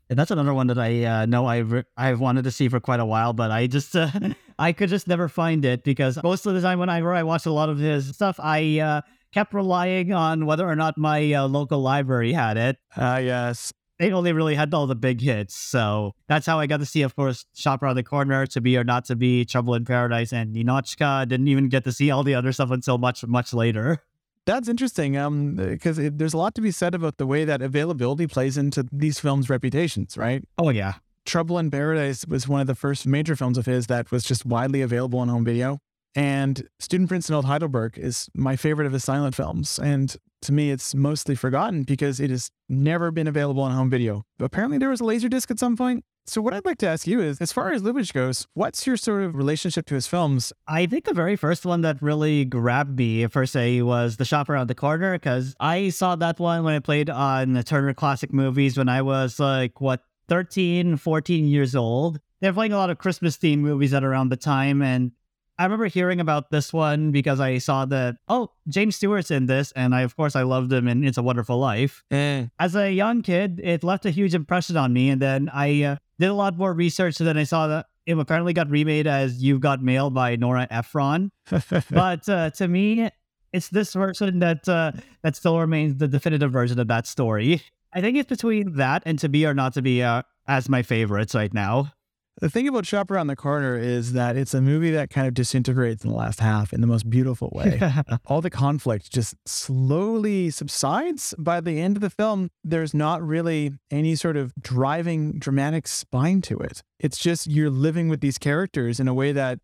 And that's another one that I uh, know I've re- I've wanted to see for quite a while, but I just uh, [laughs] I could just never find it because most of the time when I I watched a lot of his stuff, I uh, kept relying on whether or not my uh, local library had it. Ah, yes. They only really had all the big hits, so that's how I got to see, of course, Shop Around the Corner, To Be or Not to Be, Trouble in Paradise, and Ninotchka. Didn't even get to see all the other stuff until much much later. That's interesting, um, because there's a lot to be said about the way that availability plays into these films' reputations, right? Oh yeah, Trouble in Paradise was one of the first major films of his that was just widely available on home video. And Student Prince in Old Heidelberg is my favorite of his silent films. And to me, it's mostly forgotten because it has never been available on home video. Apparently, there was a Laserdisc at some point. So, what I'd like to ask you is as far as Lubitsch goes, what's your sort of relationship to his films? I think the very first one that really grabbed me per se was The Shop Around the Corner because I saw that one when I played on the Turner Classic Movies when I was like, what, 13, 14 years old. They're playing a lot of Christmas themed movies at around the time. And I remember hearing about this one because I saw that, oh, James Stewart's in this. And I, of course, I loved him in It's a Wonderful Life. Eh. As a young kid, it left a huge impression on me. And then I uh, did a lot more research. And then I saw that it apparently got remade as You've Got Mail by Nora Ephron. [laughs] but uh, to me, it's this version that uh, that still remains the definitive version of that story. I think it's between that and To Be or Not to Be uh, as my favorites right now. The thing about Shop Around the Corner is that it's a movie that kind of disintegrates in the last half in the most beautiful way. [laughs] All the conflict just slowly subsides. By the end of the film, there's not really any sort of driving dramatic spine to it. It's just you're living with these characters in a way that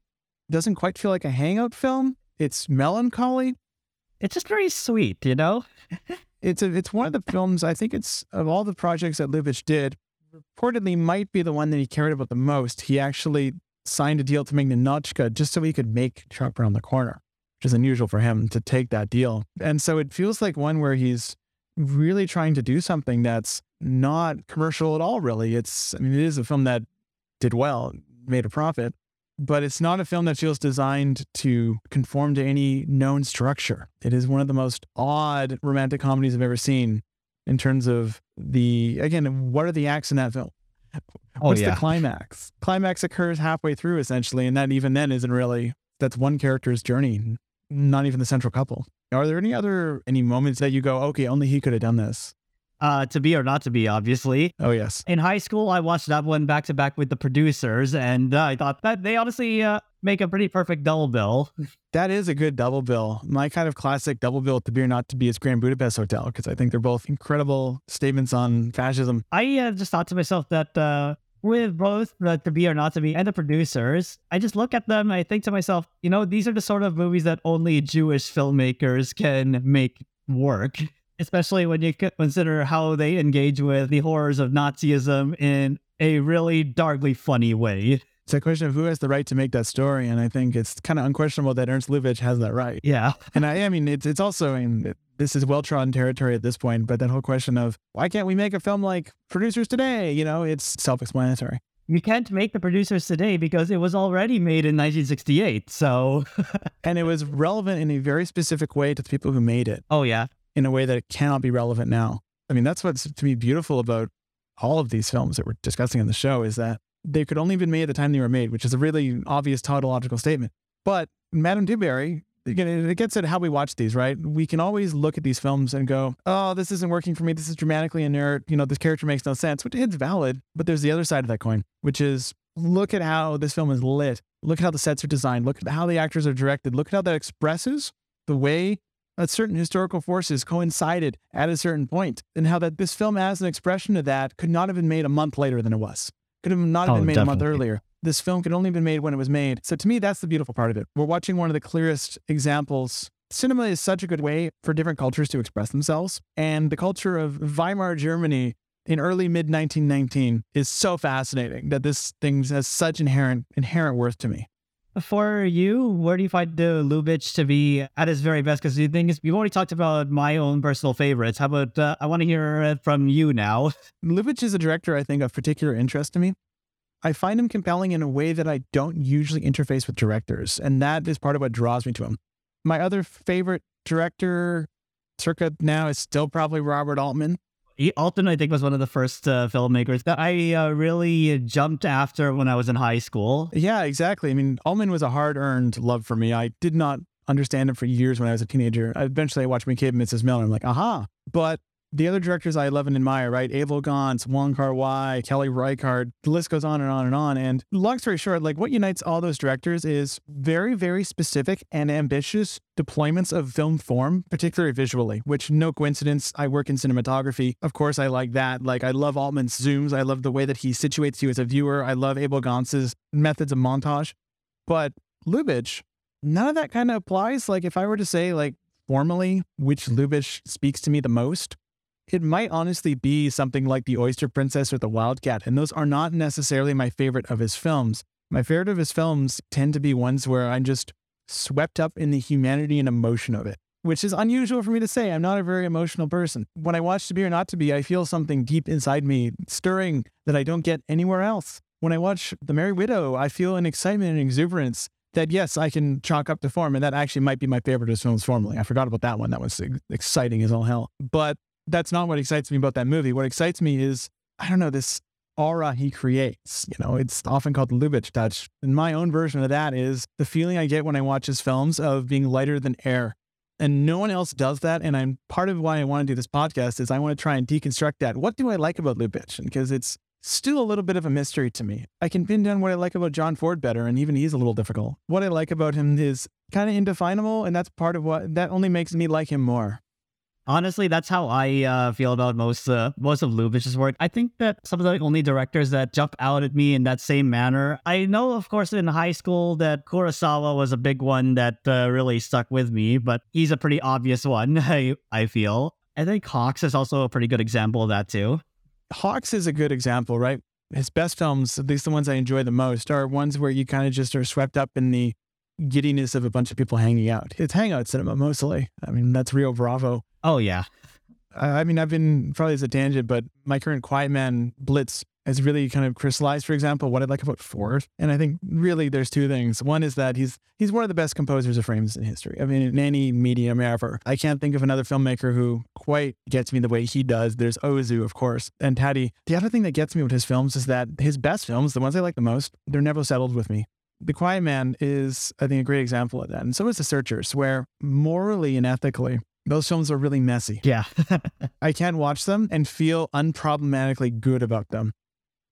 doesn't quite feel like a hangout film. It's melancholy. It's just very sweet, you know? [laughs] It's a, it's one of the films I think it's of all the projects that Lubitsch did, reportedly might be the one that he cared about the most. He actually signed a deal to make Ninotchka just so he could make Shop Around the Corner, which is unusual for him to take that deal. And so it feels like one where he's really trying to do something that's not commercial at all, really. It's, I mean, it is a film that did well, made a profit, but it's not a film that feels designed to conform to any known structure. It is one of the most odd romantic comedies I've ever seen in terms of the again, what are the acts in that film? Oh, What's yeah. the climax? Climax occurs halfway through essentially, and that even then isn't really that's one character's journey, not even the central couple. Are there any other any moments that you go, okay, only he could have done this? Uh, to be or not to be, obviously. Oh yes. In high school, I watched that one back to back with the producers, and uh, I thought that they honestly uh, make a pretty perfect double bill. That is a good double bill. My kind of classic double bill to be or not to be is Grand Budapest Hotel because I think they're both incredible statements on fascism. I uh, just thought to myself that uh, with both the to be or not to be and the producers, I just look at them and I think to myself, you know, these are the sort of movies that only Jewish filmmakers can make work. Especially when you consider how they engage with the horrors of Nazism in a really darkly funny way. It's a question of who has the right to make that story, and I think it's kind of unquestionable that Ernst Lubitsch has that right. Yeah, [laughs] and I, I mean, it's it's also, I mean, this is well trodden territory at this point. But that whole question of why can't we make a film like producers today? You know, it's self-explanatory. You can't make the producers today because it was already made in 1968. So, [laughs] and it was relevant in a very specific way to the people who made it. Oh yeah, in a way that it cannot be relevant now. I mean, that's what's to me beautiful about all of these films that we're discussing on the show is that they could only have been made at the time they were made, which is a really obvious tautological statement. But Madame Du Barry, again, it gets at how we watch these, right? We can always look at these films and go, oh, this isn't working for me. This is dramatically inert. You know, this character makes no sense, which is valid. But there's the other side of that coin, which is look at how this film is lit. Look at how the sets are designed. Look at how the actors are directed. Look at how that expresses the way that certain historical forces coincided at a certain point, and how that this film, as an expression of that, could not have been made a month later than it was. Could have not have oh, been made definitely. a month earlier. This film could only have been made when it was made. So to me, that's the beautiful part of it. We're watching one of the clearest examples. Cinema is such a good way for different cultures to express themselves, and the culture of Weimar Germany in early mid 1919 is so fascinating that this thing has such inherent inherent worth to me. For you, where do you find the Lubitsch to be at his very best? Because thing is, we've already talked about my own personal favorites. How about uh, I want to hear it from you now? [laughs] Lubitsch is a director I think of particular interest to me. I find him compelling in a way that I don't usually interface with directors, and that is part of what draws me to him. My other favorite director, circa now, is still probably Robert Altman. Alton, I think, was one of the first uh, filmmakers that I uh, really jumped after when I was in high school. Yeah, exactly. I mean, Altman was a hard earned love for me. I did not understand him for years when I was a teenager. Eventually, I watched McCabe and Mrs. Miller. I'm like, aha. But the other directors I love and admire, right? Abel Gance, Wong Kar Wai, Kelly Reichardt, the list goes on and on and on. And long story short, like what unites all those directors is very, very specific and ambitious deployments of film form, particularly visually, which no coincidence, I work in cinematography. Of course, I like that. Like I love Altman's zooms. I love the way that he situates you as a viewer. I love Abel Gance's methods of montage. But Lubitsch, none of that kind of applies. Like if I were to say like formally which Lubitsch speaks to me the most, it might honestly be something like The Oyster Princess or The Wildcat, and those are not necessarily my favorite of his films. My favorite of his films tend to be ones where I'm just swept up in the humanity and emotion of it, which is unusual for me to say. I'm not a very emotional person. When I watch To Be or Not to Be, I feel something deep inside me stirring that I don't get anywhere else. When I watch The Merry Widow, I feel an excitement and exuberance that yes, I can chalk up to form, and that actually might be my favorite of his films formally. I forgot about that one. That was exciting as all hell. But that's not what excites me about that movie. What excites me is, I don't know, this aura he creates. You know, it's often called Lubitsch touch. And my own version of that is the feeling I get when I watch his films of being lighter than air. And no one else does that. And I'm part of why I want to do this podcast is I want to try and deconstruct that. What do I like about Lubitsch? Because it's still a little bit of a mystery to me. I can pin down what I like about John Ford better, and even he's a little difficult. What I like about him is kind of indefinable, and that's part of what that only makes me like him more. Honestly, that's how I uh, feel about most uh, most of Lubitsch's work. I think that some of the only directors that jump out at me in that same manner. I know, of course, in high school that Kurosawa was a big one that uh, really stuck with me, but he's a pretty obvious one. [laughs] I I feel. I think Hawks is also a pretty good example of that too. Hawks is a good example, right? His best films, at least the ones I enjoy the most, are ones where you kind of just are swept up in the giddiness of a bunch of people hanging out. It's hangout cinema mostly. I mean, that's Rio Bravo. Oh yeah. I mean, I've been probably as a tangent, but my current Quiet Man Blitz has really kind of crystallized, for example, what I like about Ford. And I think really there's two things. One is that he's he's one of the best composers of frames in history. I mean, in any medium ever. I can't think of another filmmaker who quite gets me the way he does. There's Ozu, of course, and Tati. The other thing that gets me with his films is that his best films, the ones I like the most, they're never settled with me. The Quiet Man is, I think, a great example of that. And so is The Searchers, where morally and ethically, those films are really messy. Yeah. [laughs] I can't watch them and feel unproblematically good about them.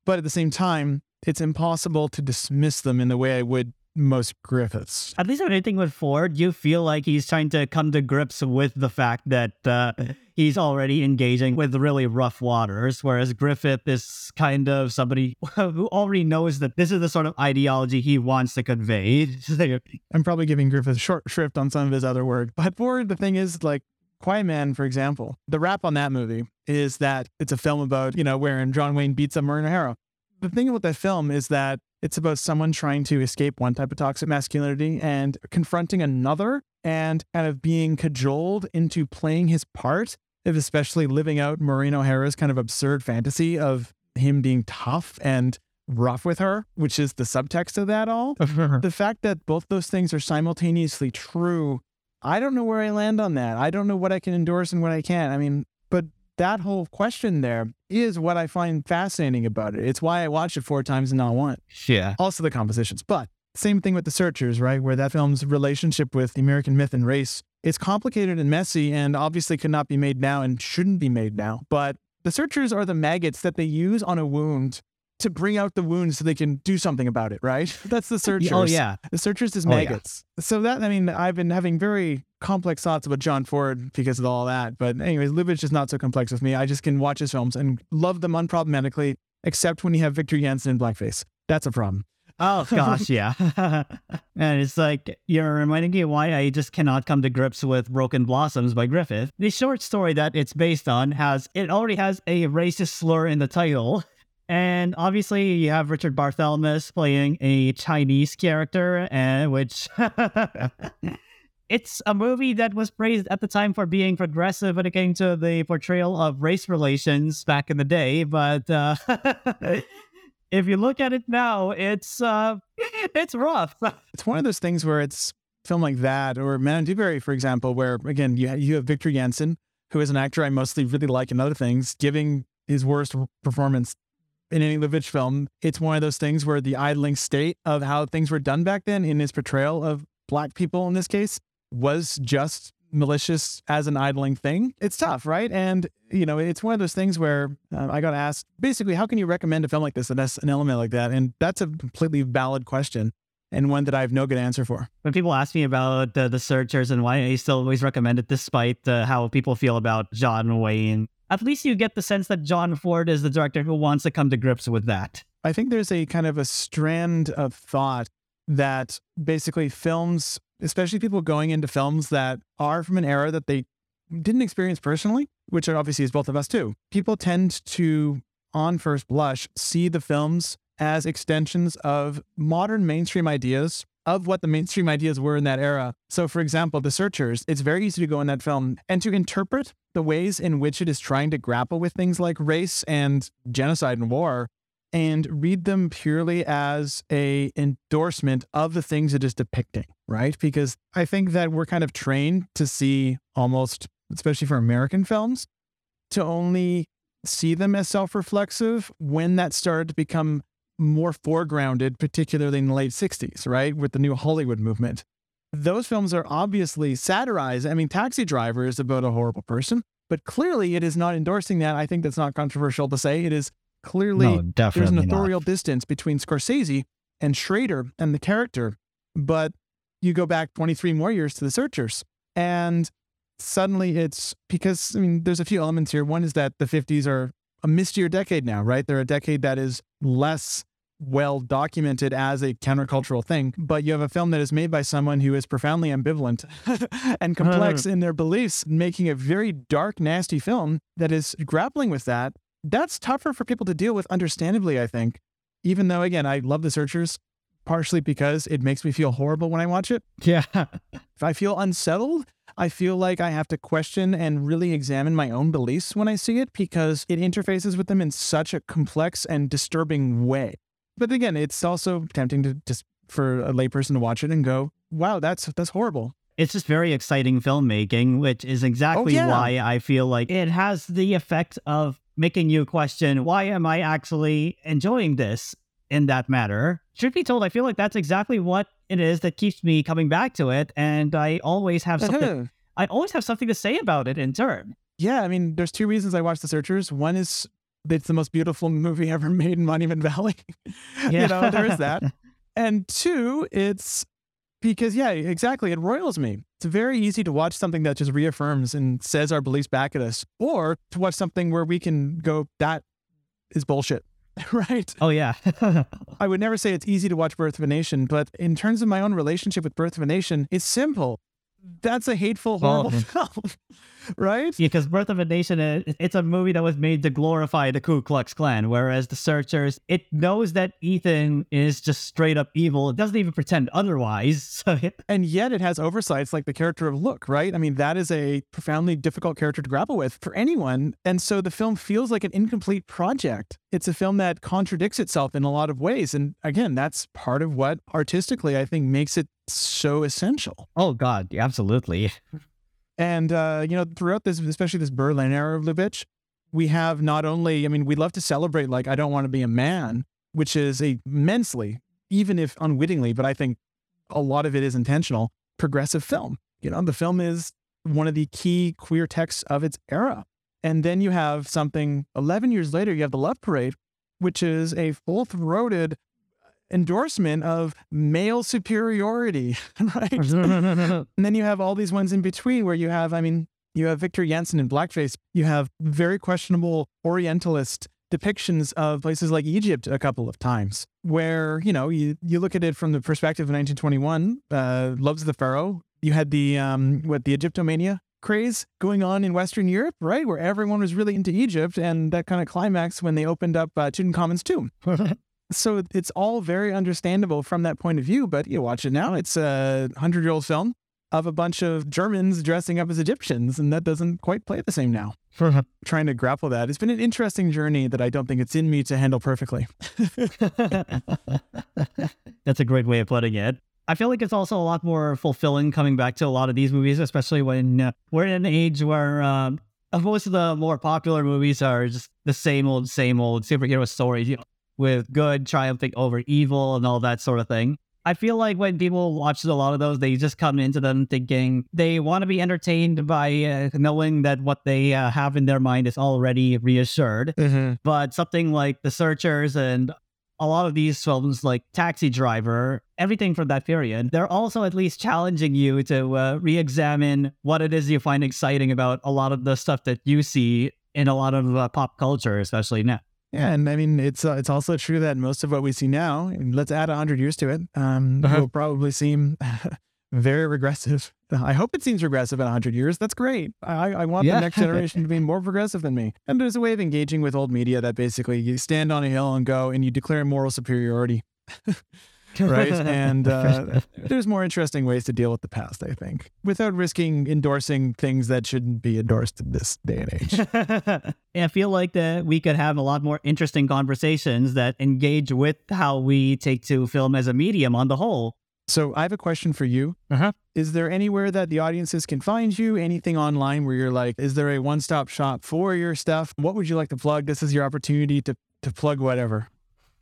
But at the same time, it's impossible to dismiss them in the way I would most Griffiths. At least with anything with Ford, you feel like he's trying to come to grips with the fact that uh, he's already engaging with really rough waters, whereas Griffith is kind of somebody [laughs] who already knows that this is the sort of ideology he wants to convey. [laughs] I'm probably giving Griffith short shrift on some of his other work. But Ford, the thing is, like, Quiet Man, for example, the rap on that movie is that it's a film about, you know, wherein John Wayne beats up Maureen O'Hara. The thing about that film is that it's about someone trying to escape one type of toxic masculinity and confronting another and kind of being cajoled into playing his part of especially living out Maureen O'Hara's kind of absurd fantasy of him being tough and rough with her, which is the subtext of that all. the fact that both those things are simultaneously true, I don't know where I land on that. I don't know what I can endorse and what I can't. I mean, but that whole question there is what I find fascinating about it. It's why I watched it four times and not one. Yeah. Also the compositions. But same thing with The Searchers, right? Where that film's relationship with the American myth and race is complicated and messy and obviously could not be made now and shouldn't be made now. But the searchers are the maggots that they use on a wound to bring out the wound so they can do something about it, right? [laughs] That's the oh, searchers. Oh, yeah. The searchers is Oh, yeah. maggots. So that, I mean, I've been having very complex thoughts about John Ford because of all that. But anyways, Lubitsch is not so complex with me. I just can watch his films and love them unproblematically, except when you have Victor Janson in blackface. That's a problem. Oh gosh, yeah. [laughs] [laughs] and it's like you're reminding me why I just cannot come to grips with Broken Blossoms by Griffith. The short story that it's based on has it already has a racist slur in the title. And obviously you have Richard Barthelmess playing a Chinese character, and which [laughs] it's a movie that was praised at the time for being progressive when it came to the portrayal of race relations back in the day, but uh [laughs] if you look at it now, it's uh, [laughs] it's rough. it's one of those things where it's film like that or Madame du Barry, for example, where again you you have Victor Janson, who is an actor I mostly really like in other things, giving his worst performance in any Lubitsch film. It's one of those things where the idling state of how things were done back then in his portrayal of black people in this case was just malicious as an idling thing. It's tough, right? And you know, it's one of those things where uh, I got asked basically, how can you recommend a film like this that has an element like that? And that's a completely valid question and one that I have no good answer for. When people ask me about uh, the searchers and why I still always recommend it, despite uh, how people feel about John Wayne, at least you get the sense that John Ford is the director who wants to come to grips with that. I think there's a kind of a strand of thought that basically films, especially people going into films that are from an era that they didn't experience personally, which obviously is both of us too. People tend to, on first blush, see the films as extensions of modern mainstream ideas of what the mainstream ideas were in that era. So, for example, The Searchers, it's very easy to go in that film and to interpret the ways in which it is trying to grapple with things like race and genocide and war and read them purely as a endorsement of the things it is depicting, right? Because I think that we're kind of trained to see almost, especially for American films, to only see them as self-reflexive when that started to become more foregrounded, particularly in the late 60s, right? With the new Hollywood movement. Those films are obviously satirized. I mean, Taxi Driver is about a horrible person, but clearly it is not endorsing that. I think that's not controversial to say. It is clearly No, there's an definitely not. authorial distance between Scorsese and Schrader and the character. But you go back 23 more years to the searchers, and suddenly it's because, I mean, there's a few elements here. One is that the 50s are a mistier decade now, right? They're a decade that is less well documented as a countercultural thing, but you have a film that is made by someone who is profoundly ambivalent [laughs] and complex [laughs] in their beliefs, making a very dark, nasty film that is grappling with that. That's tougher for people to deal with, understandably, I think. Even though, again, I love The Searchers, partially because it makes me feel horrible when I watch it. Yeah. If I feel unsettled, I feel like I have to question and really examine my own beliefs when I see it because it interfaces with them in such a complex and disturbing way. But again, it's also tempting to just for a layperson to watch it and go, "Wow, that's that's horrible." It's just very exciting filmmaking, which is oh, exactly yeah. why I feel like it has the effect of making you question why am I actually enjoying this? in that matter. Truth be told, I feel like that's exactly what it is that keeps me coming back to it, and I always have something. Uh-huh. I always have something to say about it in turn. Yeah, I mean, there's two reasons I watch The Searchers. One is it's the most beautiful movie ever [laughs] made in Monument Valley. [laughs] Yeah. you know, there is that. [laughs] And two, it's because, yeah, exactly. It roils me. It's very easy to watch something that just reaffirms and says our beliefs back at us, or to watch something where we can go, that is bullshit. right. Oh yeah. I would never say it's easy to watch Birth of a Nation, but in terms of my own relationship with Birth of a Nation, it's simple. That's a hateful, horrible film, [laughs] right? Yeah, because Birth of a Nation, uh, it's a movie that was made to glorify the Ku Klux Klan, whereas The Searchers, it knows that Ethan is just straight up evil. It doesn't even pretend otherwise. [laughs] So it, And yet it has oversights like the character of Look, right? I mean, that is a profoundly difficult character to grapple with for anyone. And so the film feels like an incomplete project. It's a film that contradicts itself in a lot of ways. And again, that's part of what artistically I think makes it so essential. oh God, absolutely. [laughs] And, uh, you know, throughout this, especially this Berlin era of Lubitsch, we have not only, I mean, we love to celebrate, like, I don't want to be a man, which is immensely, even if unwittingly, but I think a lot of it is intentional, progressive film. You know, the film is one of the key queer texts of its era. And then you have something 11 years later, you have The Love Parade, which is a full throated endorsement of male superiority, [laughs] right? [laughs] And then you have all these ones in between where you have, I mean, you have Victor Janson in blackface. You have very questionable Orientalist depictions of places like Egypt a couple of times, where, you know, you, you look at it from the perspective of 1921, uh, Loves the Pharaoh. You had the, um, what, the Egyptomania craze going on in Western Europe, right? Where everyone was really into Egypt and that kind of climax when they opened up uh, Tutankhamun's tomb. [laughs] So it's all very understandable from that point of view, but you watch it now, it's a hundred year old film of a bunch of Germans dressing up as Egyptians, and that doesn't quite play the same now. Trying to grapple that. It's been an interesting journey that I don't think it's in me to handle perfectly. [laughs] That's a great way of putting it. I feel like it's also a lot more fulfilling coming back to a lot of these movies, especially when uh, we're in an age where um, most of the more popular movies are just the same old, same old superhero stories, you know, with good triumphing over evil and all that sort of thing. I feel like when people watch a lot of those, they just come into them thinking they want to be entertained by uh, knowing that what they uh, have in their mind is already reassured. But something like The Searchers and a lot of these films like Taxi Driver, everything from that period, they're also at least challenging you to uh, re examine what it is you find exciting about a lot of the stuff that you see in a lot of uh, pop culture, especially now. Yeah, and I mean it's uh, it's also true that most of what we see now, let's add hundred years to it, um, Uh-huh. will probably seem [laughs] very regressive. I hope it seems regressive in hundred years. That's great. I, I want Yeah. the next generation to be more progressive than me. And there's a way of engaging with old media that basically you stand on a hill and go and you declare moral superiority, [laughs] right? [laughs] and uh, there's more interesting ways to deal with the past, I think, without risking endorsing things that shouldn't be endorsed in this day and age. [laughs] And I feel like that we could have a lot more interesting conversations that engage with how we take to film as a medium on the whole. So I have a question for you. Uh-huh. Is there anywhere that the audiences can find you? Anything online where you're like, is there a one-stop shop for your stuff? What would you like to plug? This is your opportunity to to plug whatever.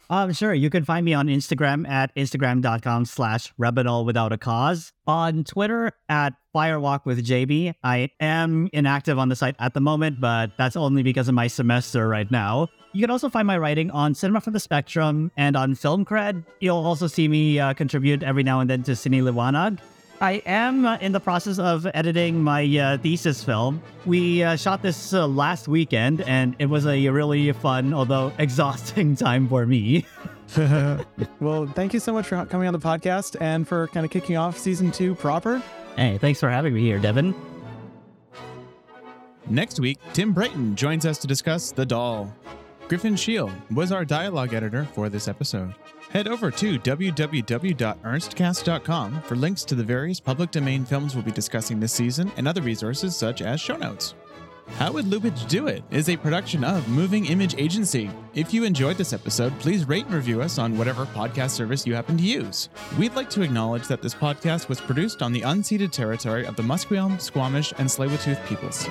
Um, sure. You can find me on Instagram at instagram.com slash rebel without a cause. On Twitter at firewalk with JB. I am inactive on the site at the moment, but that's only because of my semester right now. You can also find my writing on Cinema from the Spectrum and on Film Cred. You'll also see me uh, contribute every now and then to Cine Liwanag. I am uh, in the process of editing my uh, thesis film. We uh, shot this uh, last weekend, and it was a really fun, although [laughs] exhausting time for me. [laughs] well, thank you so much for coming on the podcast and for kind of kicking off season two proper. Hey, thanks for having me here, Devin. Next week, Tim Brayton joins us to discuss The Doll. Griffin Shield was our dialogue editor for this episode. Head over to www.ernstcast.com for links to the various public domain films we'll be discussing this season and other resources such as show notes. How Would Lubitsch Do It is a production of Moving Image Agency. If you enjoyed this episode, please rate and review us on whatever podcast service you happen to use. We'd like to acknowledge that this podcast was produced on the unceded territory of the Musqueam, Squamish, and tsleil peoples.